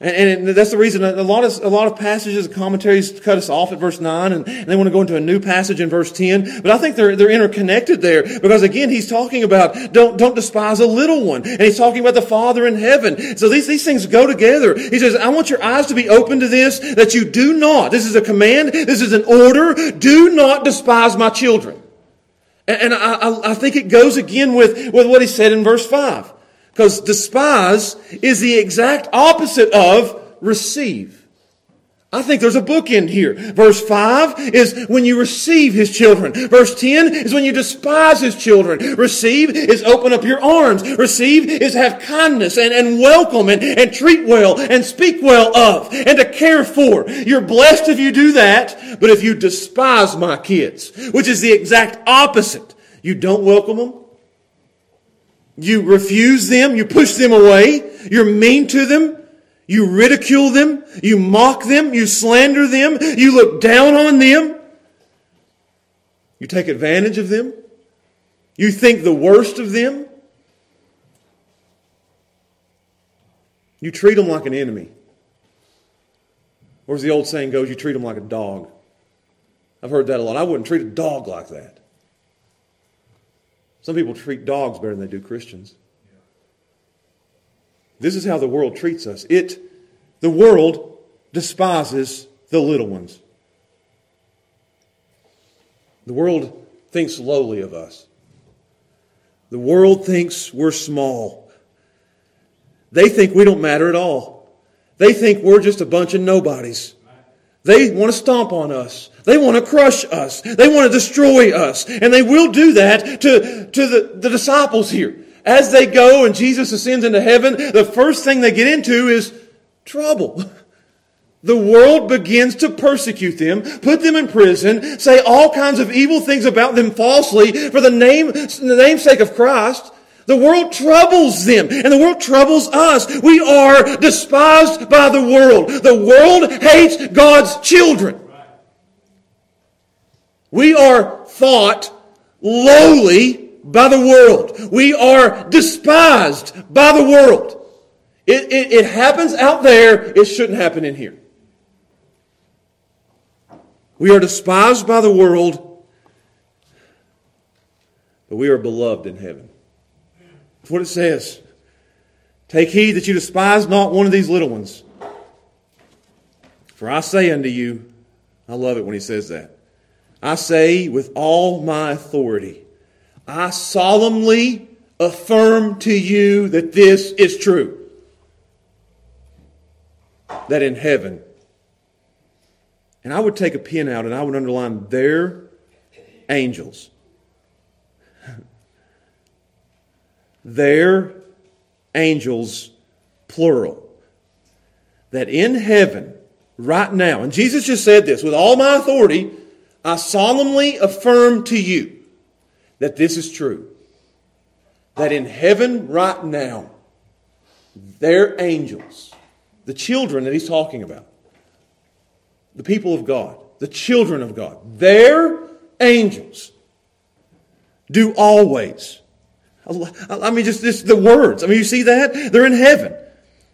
A: And, and, that's the reason a lot of a lot of passages and commentaries cut us off at verse nine, and, and, they want to go into a new passage in verse ten. But I think they're they're interconnected there because again, he's talking about don't don't despise a little one, and he's talking about the Father in heaven. So these these things go together. He says, "I want your eyes to be open to this, that you do not. This is a command. This is an order. Do not despise my children." And, I, I think it goes again with with what he said in verse five. Because despise is the exact opposite of receive. I think there's a bookend here. Verse 5 is when you receive his children. Verse 10 is when you despise his children. Receive is open up your arms. Receive is have kindness and, and welcome and, and treat well and speak well of and to care for. You're blessed if you do that, but if you despise my kids, which is the exact opposite, you don't welcome them, You refuse them. You push them away. You're mean to them. You ridicule them. You mock them. You slander them. You look down on them. You take advantage of them. You think the worst of them. You treat them like an enemy. Or as the old saying goes, you treat them like a dog. I've heard that a lot. I wouldn't treat a dog like that. Some people treat dogs better than they do Christians. This is how the world treats us. It, the world despises the little ones. The world thinks lowly of us. The world thinks we're small. They think we don't matter at all. They think we're just a bunch of nobodies. They want to stomp on us. They want to crush us. They want to destroy us. And they will do that to, to the, the disciples here. As they go and Jesus ascends into heaven, the first thing they get into is trouble. The world begins to persecute them, put them in prison, say all kinds of evil things about them falsely for the name, the namesake of Christ. The world troubles them and the world troubles us. We are despised by the world. The world hates God's children. We are thought lowly by the world. We are despised by the world. It, it, it happens out there. It shouldn't happen in here. We are despised by the world, but we are beloved in heaven. That's what it says. Take heed that you despise not one of these little ones. For I say unto you, I love it when he says that. I say with all my authority, I solemnly affirm to you that this is true. That in heaven, and I would take a pen out and I would underline their angels their angels, plural. That in heaven, right now, and Jesus just said this with all my authority, I solemnly affirm to you that this is true. That in heaven, right now, their angels, the children that he's talking about, the people of God, the children of God, their angels do always I mean, just, just the words. I mean, you see that? They're in heaven.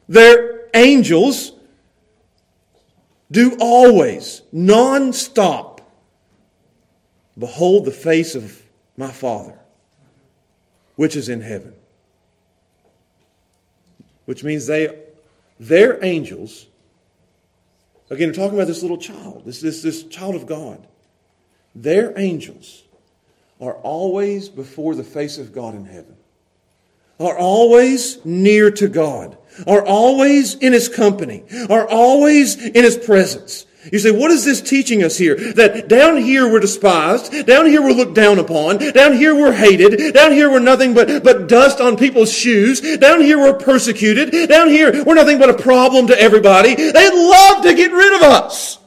A: Their angels do always, non-stop, behold the face of my Father, which is in heaven. Which means they, their angels, again, we're talking about this little child, this, this, this child of God. Their angels are always before the face of God in heaven, are always near to God, are always in His company, are always in His presence. You say, what is this teaching us here? That down here we're despised, down here we're looked down upon, down here we're hated, down here we're nothing but, but dust on people's shoes, down here we're persecuted, down here we're nothing but a problem to everybody. They'd love to get rid of us.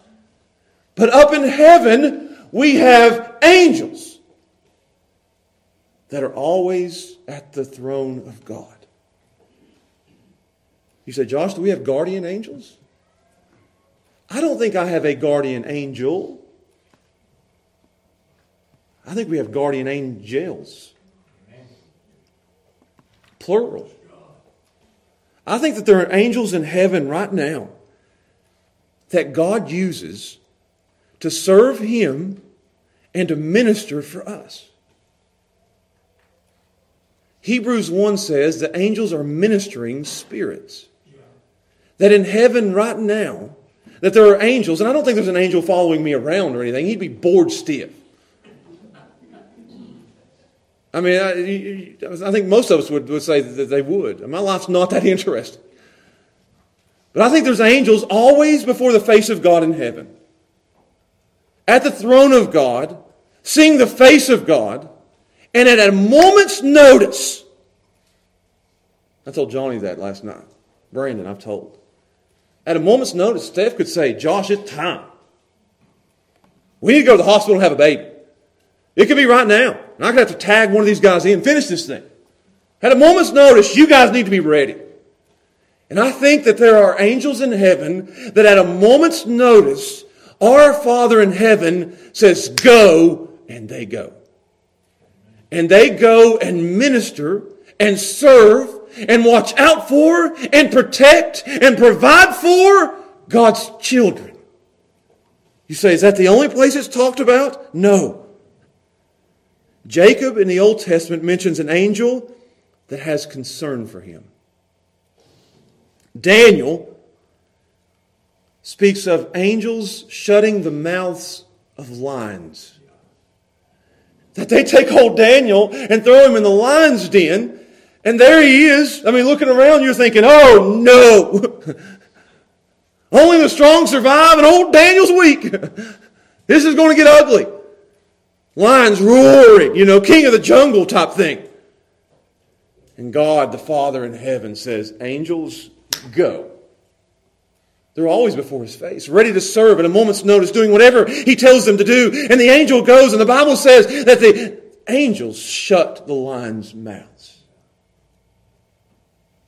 A: But up in heaven, we have angels that are always at the throne of God. You say, Josh, do we have guardian angels? I don't think I have a guardian angel. I think we have guardian angels. Plural. I think that there are angels in heaven right now that God uses to serve Him and to minister for us. Hebrews 1 says that angels are ministering spirits. That in heaven right now, that there are angels, and I don't think there's an angel following me around or anything. He'd be bored stiff. I mean, I, I think most of us would, would say that they would. My life's not that [laughs] interesting. But I think there's angels always before the face of God in heaven. At the throne of God, seeing the face of God, and at a moment's notice, I told Johnny that last night. Brandon, I've told. At a moment's notice, Steph could say, Josh, it's time. We need to go to the hospital and have a baby. It could be right now. And I could have to tag one of these guys in and finish this thing.
B: At a moment's notice, you guys need to be ready. And I think that there are angels in heaven that at a moment's notice, our Father in heaven says, go, and they go. And they go and minister and serve and watch out for and protect and provide for God's children. You say, is that the only place it's talked about? No. Jacob in the Old Testament mentions an angel that has concern for him. Daniel speaks of angels shutting the mouths of lions. That they take old Daniel and throw him in the lion's den, and there he is. I mean, looking around, you're thinking, oh no. [laughs] Only the strong survive, and old Daniel's weak. [laughs] this is going to get ugly. Lions roaring, you know, king of the jungle type thing. And God, the Father in heaven, says, Angels, go. They're always before his face, ready to serve at a moment's notice, doing whatever he tells them to do. And the angel goes, and the Bible says that the angels shut the lion's mouths.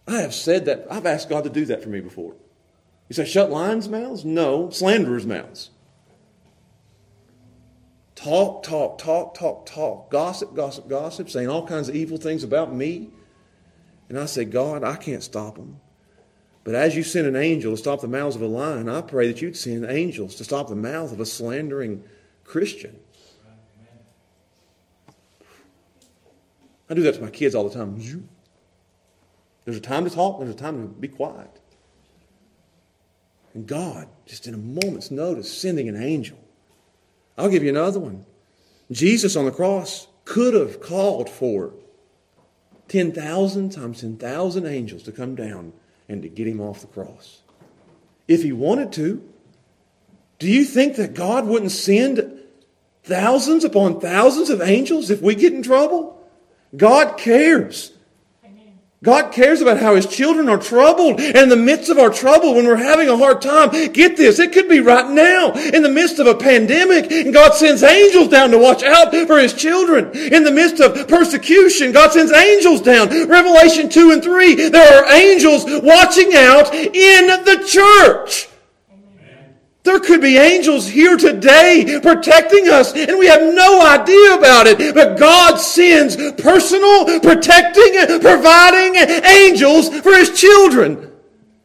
B: I have said that. I've asked God to do that for me before. You say, shut lions' mouths? No, slanderers' mouths. Talk, talk, talk, talk, talk. Gossip, gossip, gossip, saying all kinds of evil things about me. And I say, God, I can't stop them. But as you send an angel to stop the mouths of a lion, I pray that you'd send angels to stop the mouth of a slandering Christian. I do that to my kids all the time. There's a time to talk, there's a time to be quiet. And God, just in a moment's notice, sending an angel. I'll give you another one. Jesus on the cross could have called for 10,000 times 10,000 angels to come down and to get him off the cross. If he wanted to, do you think that God wouldn't send thousands upon thousands of angels if we get in trouble? God cares. God cares about how His children are troubled. And in the midst of our trouble, when we're having a hard time, get this, it could be right now, in the midst of a pandemic, and God sends angels down to watch out for His children. In the midst of persecution, God sends angels down. Revelation 2 and 3, there are angels watching out in the church. There could be angels here today protecting us, and we have no idea about it. But God sends personal, protecting, and providing angels for His children.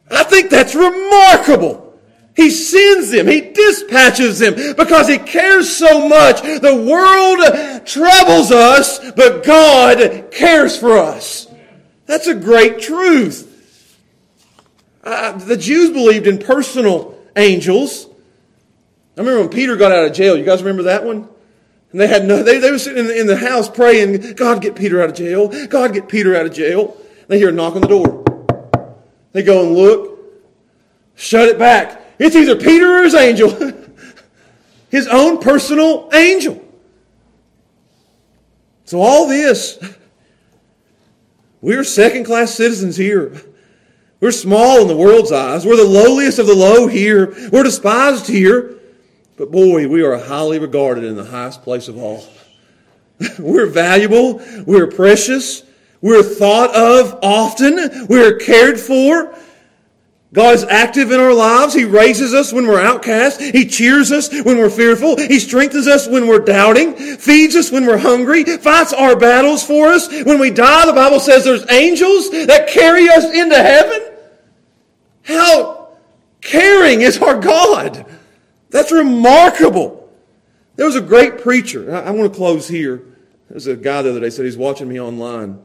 B: I think that's remarkable. He sends them. He dispatches them because He cares so much. The world troubles us, but God cares for us. That's a great truth. Uh, the Jews believed in personal angels. I remember when Peter got out of jail. You guys remember that one? And they had no, they, they were sitting in the, in the house praying, God, get Peter out of jail. God, get Peter out of jail. They hear a knock on the door. They go and look, shut it back. It's either Peter or his angel. [laughs] his own personal angel. So all this, [laughs] we're second class citizens here. We're small in the world's eyes. We're the lowliest of the low here. We're despised here. But boy, we are highly regarded in the highest place of all. [laughs] we're valuable. We're precious. We're thought of often. We're cared for. God is active in our lives. He raises us when we're outcast. He cheers us when we're fearful. He strengthens us when we're doubting. Feeds us when we're hungry. Fights our battles for us. When we die, the Bible says there's angels that carry us into heaven. How caring is our God. That's remarkable. There was a great preacher. I, want to close here. There's a guy the other day said he's watching me online.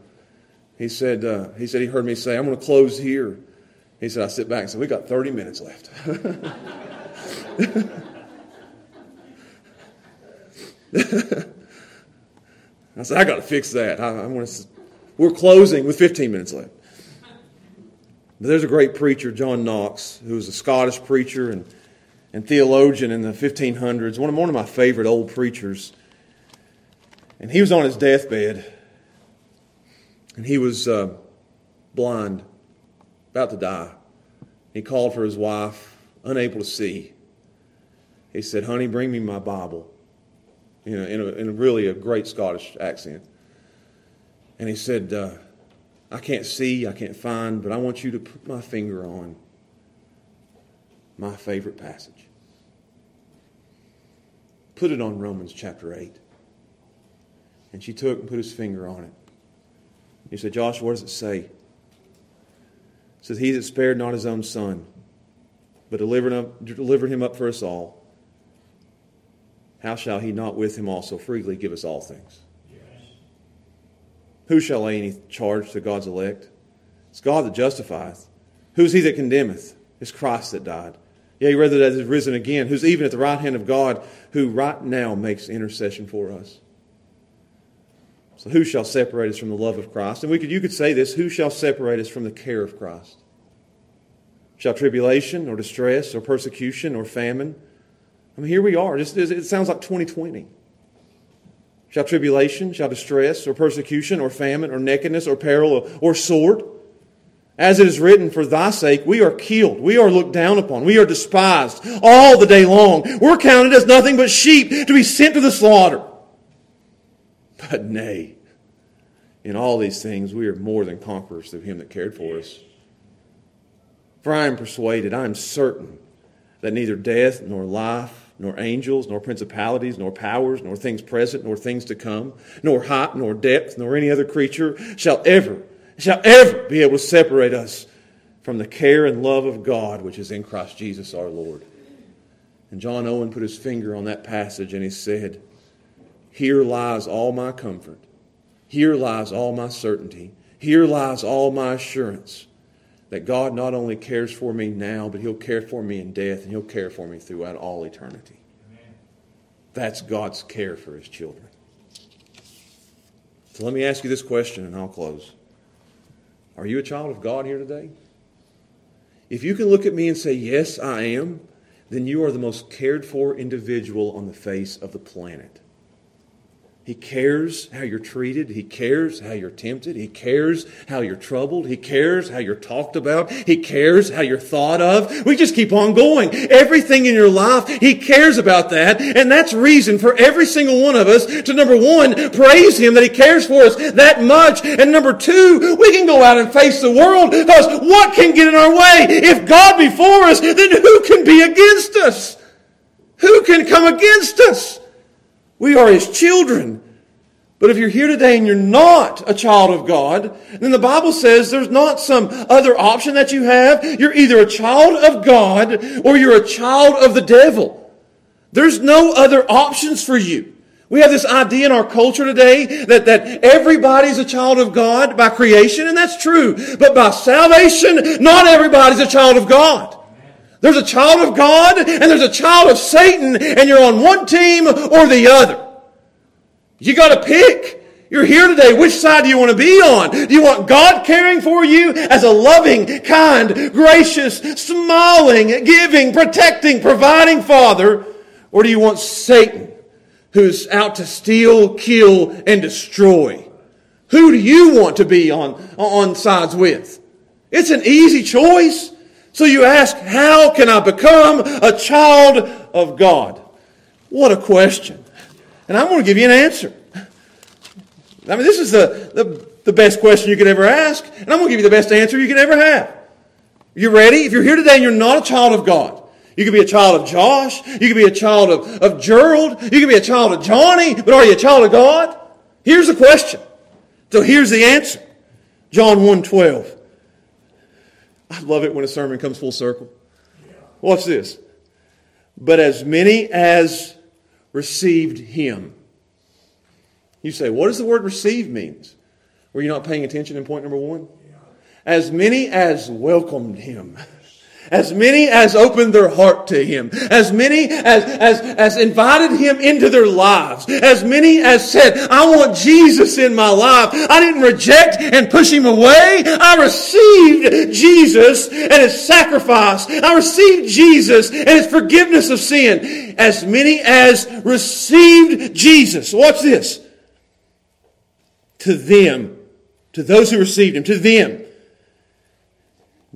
B: He said, uh, he said he heard me say, I'm going to close here. He said, I sit back and said, we got 30 minutes left. [laughs] I said, I got to fix that. I, I want to, we're closing with 15 minutes left. But there's a great preacher, John Knox, who was a Scottish preacher and and theologian in the 1500s, one of, one of my favorite old preachers. And he was on his deathbed, and he was uh, blind, about to die. He called for his wife, unable to see. He said, Honey, bring me my Bible. You know, in, a, in a really a great Scottish accent. And he said, uh, I can't see, I can't find, but I want you to put my finger on my favorite passage. Put it on Romans chapter 8. And she took and put his finger on it. He said, Josh, what does it say? It says, He that spared not his own son, but delivered, delivered him up for us all, how shall he not with him also freely give us all things? Who shall lay any charge to God's elect? It's God that justifieth. Who's he that condemneth? It's Christ that died. Yea, rather that is risen again, who's even at the right hand of God, who right now makes intercession for us. So who shall separate us from the love of Christ? And we could, you could say this, who shall separate us from the care of Christ? Shall tribulation or distress or persecution or famine? I mean, here we are. Just, it sounds like 2020. Shall tribulation, shall distress, or persecution, or famine, or nakedness, or peril, or, or sword? As it is written, for thy sake we are killed, we are looked down upon, we are despised all the day long. We're counted as nothing but sheep to be sent to the slaughter. But nay, in all these things we are more than conquerors through him that cared for us. For I am persuaded, I am certain, that neither death nor life, nor angels, nor principalities, nor powers, nor things present, nor things to come, nor height, nor depth, nor any other creature shall ever, shall ever be able to separate us from the care and love of God which is in Christ Jesus our Lord. And John Owen put his finger on that passage and he said, Here lies all my comfort. Here lies all my certainty. Here lies all my assurance that God not only cares for me now, but He'll care for me in death, and He'll care for me throughout all eternity. Amen. That's God's care for His children. So let me ask you this question, and I'll close. Are you a child of God here today? If you can look at me and say, Yes, I am, then you are the most cared for individual on the face of the planet. He cares how you're treated. He cares how you're tempted. He cares how you're troubled. He cares how you're talked about. He cares how you're thought of. We just keep on going. Everything in your life, He cares about that. And that's reason for every single one of us to number one, praise Him that He cares for us that much. And number two, we can go out and face the world because what can get in our way? If God be for us, then who can be against us? Who can come against us? We are His children. But if you're here today and you're not a child of God, then the Bible says there's not some other option that you have. You're either a child of God or you're a child of the devil. There's no other options for you. We have this idea in our culture today that, that everybody's a child of God by creation, and that's true. But by salvation, not everybody's a child of God. There's a child of God and there's a child of Satan, and you're on one team or the other. You got to pick. You're here today. Which side do you want to be on? Do you want God caring for you as a loving, kind, gracious, smiling, giving, protecting, providing Father? Or do you want Satan who's out to steal, kill, and destroy? Who do you want to be on, on sides with? It's an easy choice. So you ask, how can I become a child of God? What a question. And I'm going to give you an answer. I mean, this is the, the, the best question you could ever ask, and I'm going to give you the best answer you could ever have. You ready? If you're here today and you're not a child of God, you could be a child of Josh, you could be a child of, of Gerald, you could be a child of Johnny, but are you a child of God? Here's the question. So here's the answer. John 1.12. I love it when a sermon comes full circle. Watch this. But as many as received him. You say, what does the word receive means? Were you not paying attention in point number one? As many as welcomed him as many as opened their heart to him, as many as, as, as invited him into their lives, as many as said, I want Jesus in my life. I didn't reject and push him away. I received Jesus and his sacrifice. I received Jesus and his forgiveness of sin. As many as received Jesus. Watch this. To them, to those who received him, to them,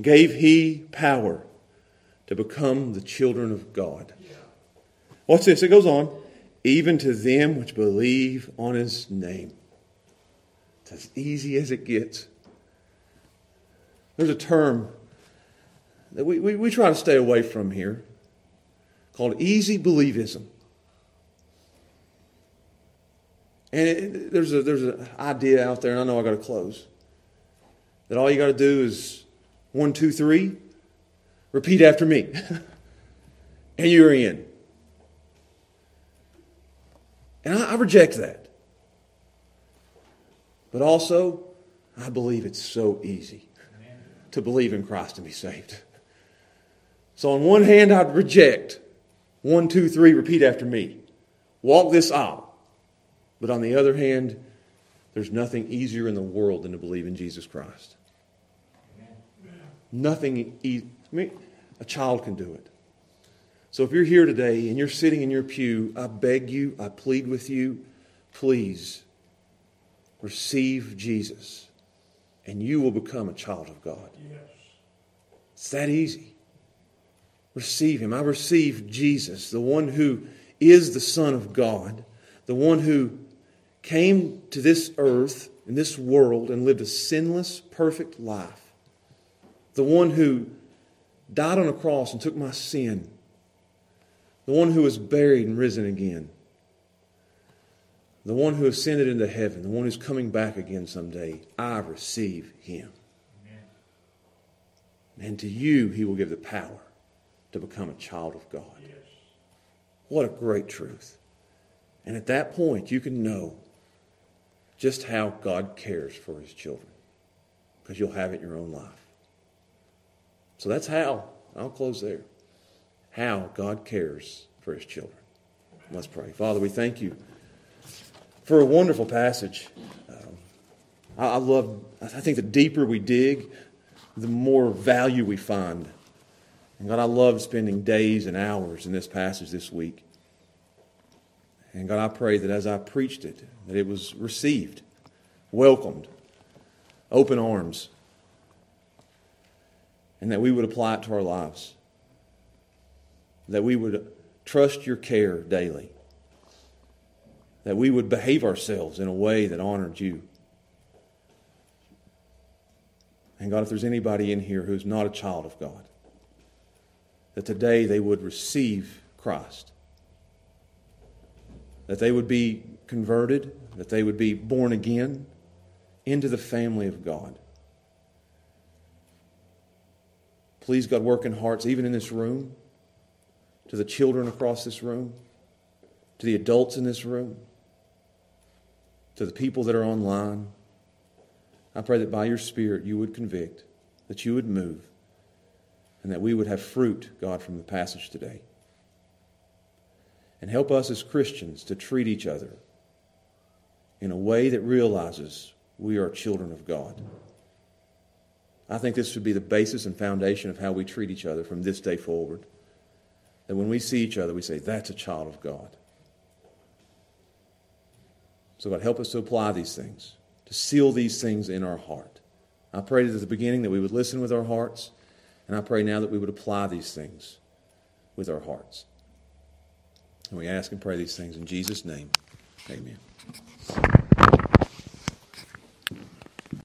B: gave he power to become the children of God. Watch this, it goes on. Even to them which believe on his name. It's as easy as it gets. There's a term that we, we, we try to stay away from here called easy believism. And it, there's a there's an idea out there, and I know I got to close. That all you got to do is one, two, three, repeat after me, [laughs] and you're in. And I, I reject that. But also, I believe it's so easy to believe in Christ and be saved. So, on one hand, I'd reject one, two, three, repeat after me. Walk this aisle. But on the other hand, there's nothing easier in the world than to believe in Jesus Christ. Nothing, e- I mean, a child can do it. So if you're here today and you're sitting in your pew, I beg you, I plead with you, please receive Jesus and you will become a child of God. Yes. It's that easy. Receive Him. I receive Jesus, the one who is the Son of God, the one who came to this earth, in this world, and lived a sinless, perfect life, the one who died on a cross and took my sin, the one who was buried and risen again, the one who ascended into heaven, the one who's coming back again someday. I receive him. Amen. And to you, he will give the power to become a child of God. Yes. What a great truth. And at that point, you can know just how God cares for his children because you'll have it in your own life. So that's how. I'll close there. How God cares for his children. Let's pray. Father, we thank you for a wonderful passage. Um, I, I love, I think the deeper we dig, the more value we find. And God, I love spending days and hours in this passage this week. And God, I pray that as I preached it, that it was received, welcomed, open arms, and that we would apply it to our lives. That we would trust your care daily. That we would behave ourselves in a way that honored you. And God, if there's anybody in here who's not a child of God, that today they would receive Christ that they would be converted, that they would be born again into the family of God. Please, God, work in hearts, even in this room, to the children across this room, to the adults in this room, to the people that are online. I pray that by your Spirit you would convict, that you would move, and that we would have fruit, God, from the passage today and help us as Christians to treat each other in a way that realizes we are children of God. I think this should be the basis and foundation of how we treat each other from this day forward. That when we see each other, we say, that's a child of God. So, God, help us to apply these things, to seal these things in our heart. I prayed at the beginning that we would listen with our hearts, and I pray now that we would apply these things with our hearts. And we ask and pray these things in Jesus' name. Amen.